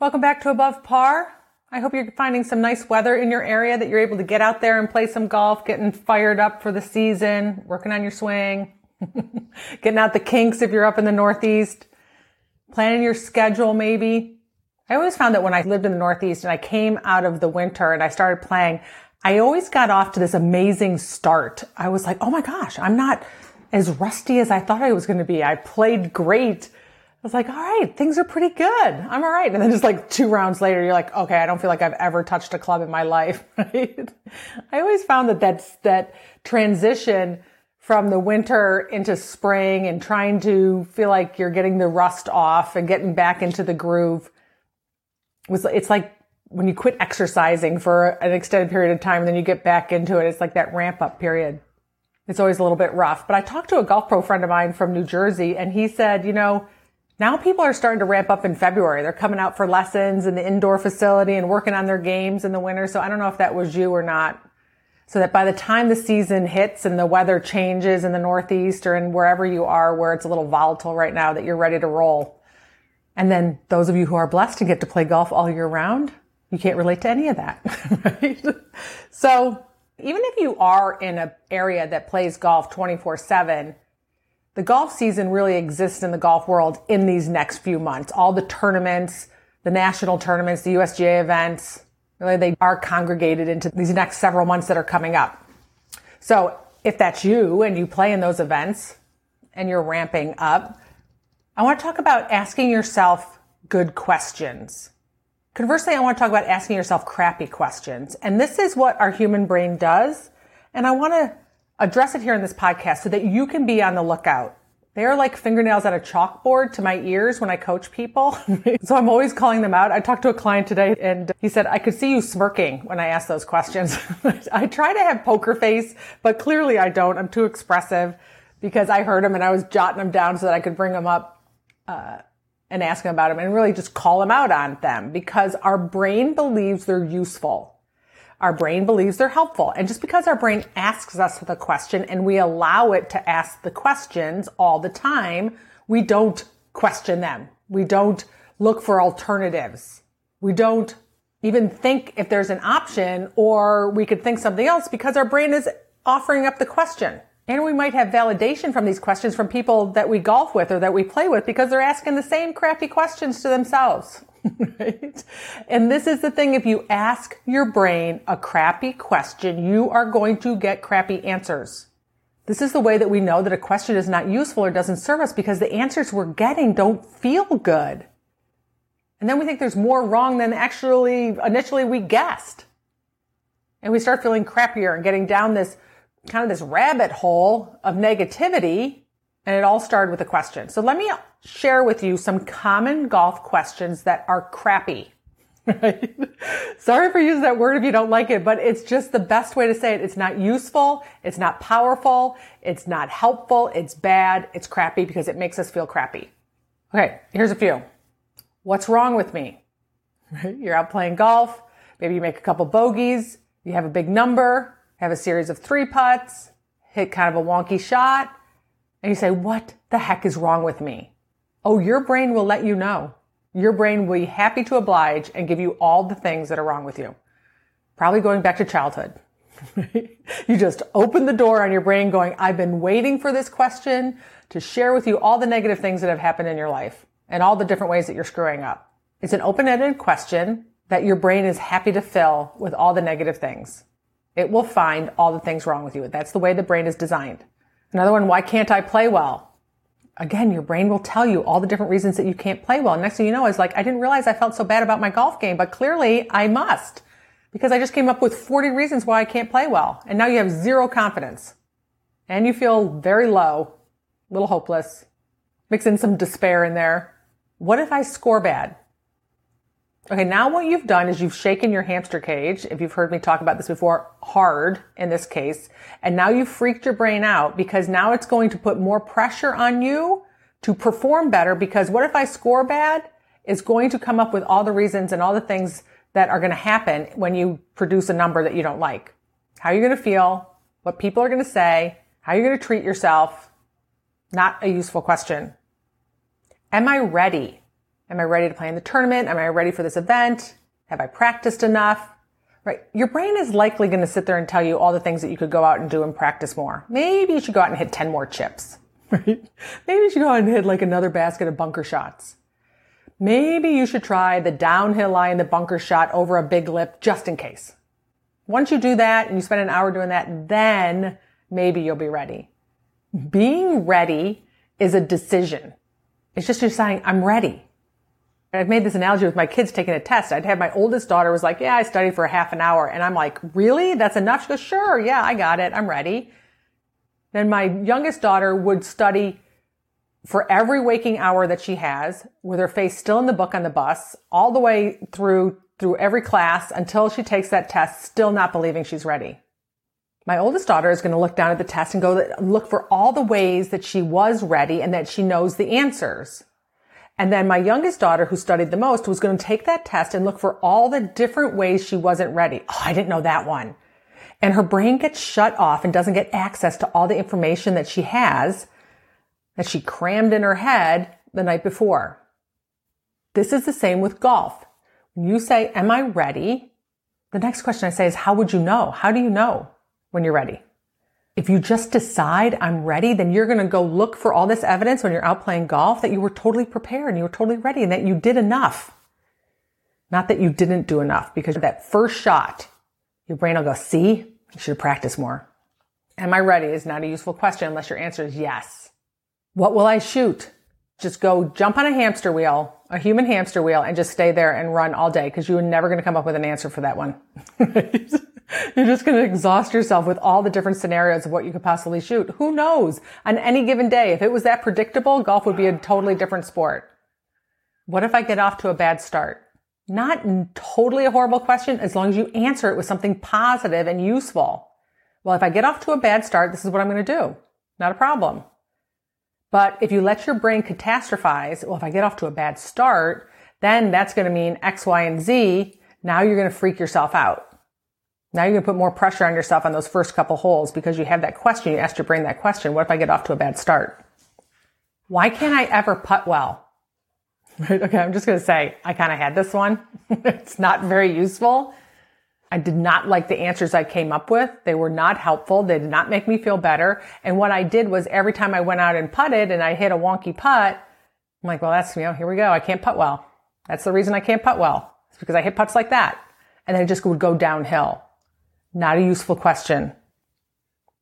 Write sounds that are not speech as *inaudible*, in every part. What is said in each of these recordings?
Welcome back to Above Par. I hope you're finding some nice weather in your area that you're able to get out there and play some golf, getting fired up for the season, working on your swing, *laughs* getting out the kinks if you're up in the Northeast, planning your schedule maybe. I always found that when I lived in the Northeast and I came out of the winter and I started playing, I always got off to this amazing start. I was like, oh my gosh, I'm not as rusty as I thought I was going to be. I played great. I was like, all right, things are pretty good. I'm all right. And then just like two rounds later, you're like, okay, I don't feel like I've ever touched a club in my life. *laughs* I always found that that's that transition from the winter into spring and trying to feel like you're getting the rust off and getting back into the groove was, it's like when you quit exercising for an extended period of time, then you get back into it. It's like that ramp up period. It's always a little bit rough. But I talked to a golf pro friend of mine from New Jersey and he said, you know, now people are starting to ramp up in February. They're coming out for lessons in the indoor facility and working on their games in the winter. So I don't know if that was you or not. So that by the time the season hits and the weather changes in the Northeast or in wherever you are where it's a little volatile right now that you're ready to roll. And then those of you who are blessed to get to play golf all year round, you can't relate to any of that, *laughs* right? So even if you are in an area that plays golf 24 seven, the golf season really exists in the golf world in these next few months. All the tournaments, the national tournaments, the USGA events, really they are congregated into these next several months that are coming up. So if that's you and you play in those events and you're ramping up, I want to talk about asking yourself good questions. Conversely, I want to talk about asking yourself crappy questions. And this is what our human brain does. And I want to address it here in this podcast so that you can be on the lookout. They are like fingernails on a chalkboard to my ears when I coach people. *laughs* so I'm always calling them out. I talked to a client today and he said, I could see you smirking when I asked those questions. *laughs* I try to have poker face, but clearly I don't. I'm too expressive because I heard them and I was jotting them down so that I could bring them up, uh, and ask them about them and really just call them out on them because our brain believes they're useful. Our brain believes they're helpful. And just because our brain asks us the question and we allow it to ask the questions all the time, we don't question them. We don't look for alternatives. We don't even think if there's an option or we could think something else because our brain is offering up the question. And we might have validation from these questions from people that we golf with or that we play with because they're asking the same crappy questions to themselves. *laughs* right? And this is the thing. If you ask your brain a crappy question, you are going to get crappy answers. This is the way that we know that a question is not useful or doesn't serve us because the answers we're getting don't feel good. And then we think there's more wrong than actually initially we guessed. And we start feeling crappier and getting down this kind of this rabbit hole of negativity. And it all started with a question. So let me share with you some common golf questions that are crappy. *laughs* Right? Sorry for using that word if you don't like it, but it's just the best way to say it. It's not useful. It's not powerful. It's not helpful. It's bad. It's crappy because it makes us feel crappy. Okay. Here's a few. What's wrong with me? *laughs* Right? You're out playing golf. Maybe you make a couple bogeys. You have a big number, have a series of three putts, hit kind of a wonky shot, and you say, what the heck is wrong with me? Oh, your brain will let you know. Your brain will be happy to oblige and give you all the things that are wrong with you. Probably going back to childhood. *laughs* you just open the door on your brain going, I've been waiting for this question to share with you all the negative things that have happened in your life and all the different ways that you're screwing up. It's an open-ended question that your brain is happy to fill with all the negative things. It will find all the things wrong with you. That's the way the brain is designed. Another one, why can't I play well? again, your brain will tell you all the different reasons that you can't play well. Next thing you know is like, I didn't realize I felt so bad about my golf game, but clearly I must because I just came up with 40 reasons why I can't play well. And now you have zero confidence and you feel very low, a little hopeless. Mix in some despair in there. What if I score bad? Okay, now what you've done is you've shaken your hamster cage, if you've heard me talk about this before, hard in this case, and now you've freaked your brain out because now it's going to put more pressure on you to perform better because what if I score bad? Is going to come up with all the reasons and all the things that are going to happen when you produce a number that you don't like. How are you're going to feel, what people are going to say, how are you're going to treat yourself. Not a useful question. Am I ready? Am I ready to play in the tournament? Am I ready for this event? Have I practiced enough? Right. Your brain is likely going to sit there and tell you all the things that you could go out and do and practice more. Maybe you should go out and hit 10 more chips. *laughs* Right? Maybe you should go out and hit like another basket of bunker shots. Maybe you should try the downhill lie and the bunker shot over a big lip just in case. Once you do that and you spend an hour doing that, then maybe you'll be ready. Being ready is a decision. It's just you're saying, I'm ready. I've made this analogy with my kids taking a test. I'd have my oldest daughter was like, yeah, I studied for a half an hour. And I'm like, really? That's enough? She goes, sure. Yeah, I got it. I'm ready. Then my youngest daughter would study for every waking hour that she has with her face still in the book on the bus all the way through, through every class until she takes that test, still not believing she's ready. My oldest daughter is going to look down at the test and go look for all the ways that she was ready and that she knows the answers. And then my youngest daughter, who studied the most, was going to take that test and look for all the different ways she wasn't ready. Oh, I didn't know that one. And her brain gets shut off and doesn't get access to all the information that she has that she crammed in her head the night before. This is the same with golf. When you say, am I ready? The next question I say is, how would you know? How do you know when you're ready? If you just decide I'm ready, then you're going to go look for all this evidence when you're out playing golf that you were totally prepared and you were totally ready and that you did enough. Not that you didn't do enough because that first shot, your brain will go, see, you should practice more. Am I ready is not a useful question unless your answer is yes. What will I shoot? Just go jump on a hamster wheel, a human hamster wheel, and just stay there and run all day because you're never going to come up with an answer for that one. *laughs* *laughs* You're just going to exhaust yourself with all the different scenarios of what you could possibly shoot. Who knows? On any given day, if it was that predictable, golf would be a totally different sport. What if I get off to a bad start? Not totally a horrible question as long as you answer it with something positive and useful. Well, if I get off to a bad start, this is what I'm going to do. Not a problem. But if you let your brain catastrophize, well, if I get off to a bad start, then that's going to mean X, Y, and Z. Now you're going to freak yourself out. Now going to put more pressure on yourself on those first couple holes because you have that question. You asked your brain that question. What if I get off to a bad start? Why can't I ever putt well? *laughs* Right? Okay. I'm just going to say I kind of had this one. *laughs* it's not very useful. I did not like the answers I came up with. They were not helpful. They did not make me feel better. And what I did was every time I went out and putted and I hit a wonky putt, I'm like, well, that's, you know, here we go. I can't putt well. That's the reason I can't putt well. It's because I hit putts like that. And then it just would go downhill. Not a useful question.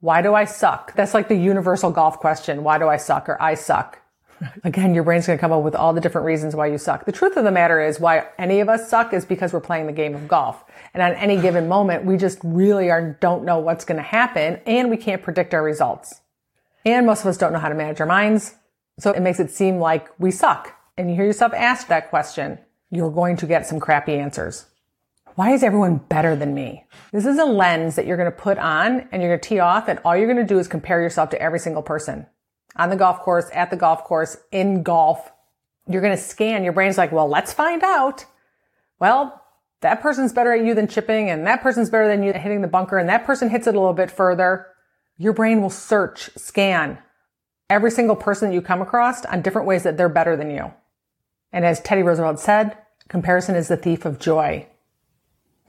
Why do I suck? That's like the universal golf question. Why do I suck or I suck? *laughs* Again, your brain's going to come up with all the different reasons why you suck. The truth of the matter is why any of us suck is because we're playing the game of golf. And on any given moment, we just really are, don't know what's going to happen and we can't predict our results. And most of us don't know how to manage our minds. So it makes it seem like we suck. And you hear yourself ask that question, you're going to get some crappy answers. Why is everyone better than me? This is a lens that you're going to put on and you're going to tee off and all you're going to do is compare yourself to every single person on the golf course, at the golf course, in golf. You're going to scan. Your brain's like, well, let's find out. Well, that person's better at you than chipping and that person's better than you hitting the bunker and that person hits it a little bit further. Your brain will search, scan every single person that you come across on different ways that they're better than you. And as Teddy Roosevelt said, comparison is the thief of joy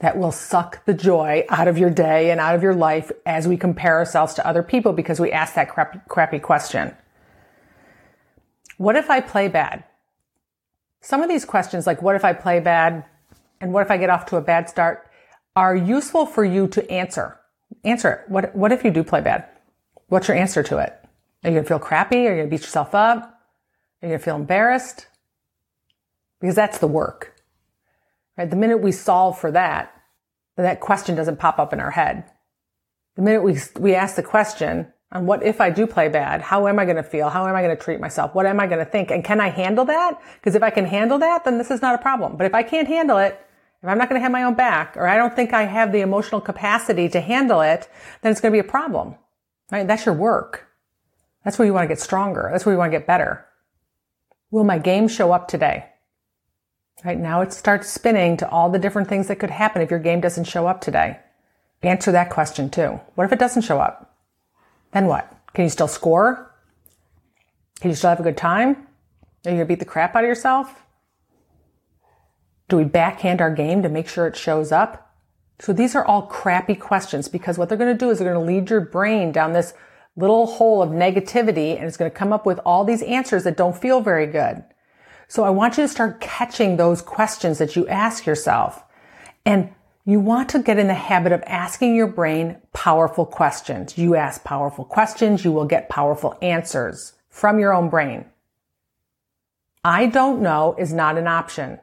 that will suck the joy out of your day and out of your life as we compare ourselves to other people because we ask that crappy, crappy question. What if I play bad? Some of these questions, like what if I play bad and what if I get off to a bad start, are useful for you to answer. Answer it. What, what if you do play bad? What's your answer to it? Are you going to feel crappy? Are you going to beat yourself up? Are you going to feel embarrassed? Because that's the work. Right? The minute we solve for that, that question doesn't pop up in our head. The minute we, we ask the question, on what if I do play bad? How am I going to feel? How am I going to treat myself? What am I going to think? And can I handle that? Because if I can handle that, then this is not a problem. But if I can't handle it, if I'm not going to have my own back, or I don't think I have the emotional capacity to handle it, then it's going to be a problem. Right? That's your work. That's where you want to get stronger. That's where you want to get better. Will my game show up today? Right now it starts spinning to all the different things that could happen if your game doesn't show up today. Answer that question too. What if it doesn't show up? Then what? Can you still score? Can you still have a good time? Are you gonna beat the crap out of yourself? Do we backhand our game to make sure it shows up? So these are all crappy questions because what they're gonna do is they're gonna lead your brain down this little hole of negativity and it's gonna come up with all these answers that don't feel very good. So I want you to start catching those questions that you ask yourself and you want to get in the habit of asking your brain powerful questions. You ask powerful questions, you will get powerful answers from your own brain. I don't know is not an option.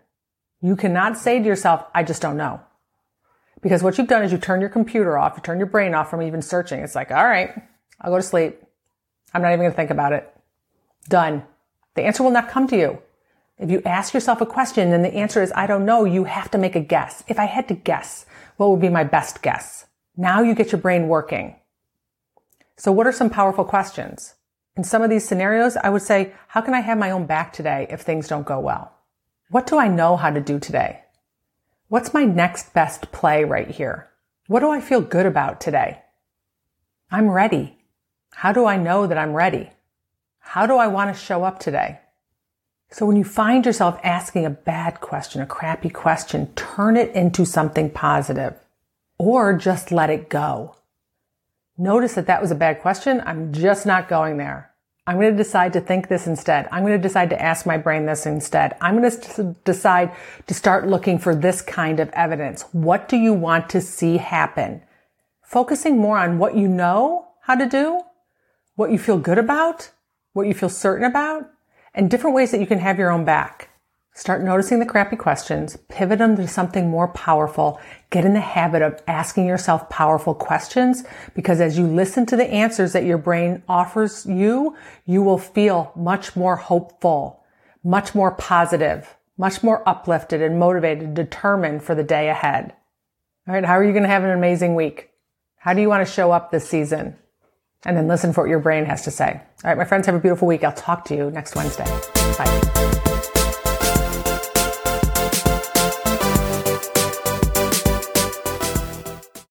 You cannot say to yourself, I just don't know. Because what you've done is you turn your computer off, you turn your brain off from even searching. It's like, all right, I'll go to sleep. I'm not even going to think about it. Done. The answer will not come to you. If you ask yourself a question and the answer is, I don't know, you have to make a guess. If I had to guess, what would be my best guess? Now you get your brain working. So what are some powerful questions? In some of these scenarios, I would say, how can I have my own back today if things don't go well? What do I know how to do today? What's my next best play right here? What do I feel good about today? I'm ready. How do I know that I'm ready? How do I want to show up today? So when you find yourself asking a bad question, a crappy question, turn it into something positive or just let it go. Notice that that was a bad question. I'm just not going there. I'm going to decide to think this instead. I'm going to decide to ask my brain this instead. I'm going to decide to start looking for this kind of evidence. What do you want to see happen? Focusing more on what you know how to do, what you feel good about, what you feel certain about, and different ways that you can have your own back. Start noticing the crappy questions, pivot them to something more powerful, get in the habit of asking yourself powerful questions because as you listen to the answers that your brain offers you, you will feel much more hopeful, much more positive, much more uplifted and motivated, determined for the day ahead. All right. How are you going to have an amazing week? How do you want to show up this season? And then listen for what your brain has to say. All right, my friends, have a beautiful week. I'll talk to you next Wednesday. Bye.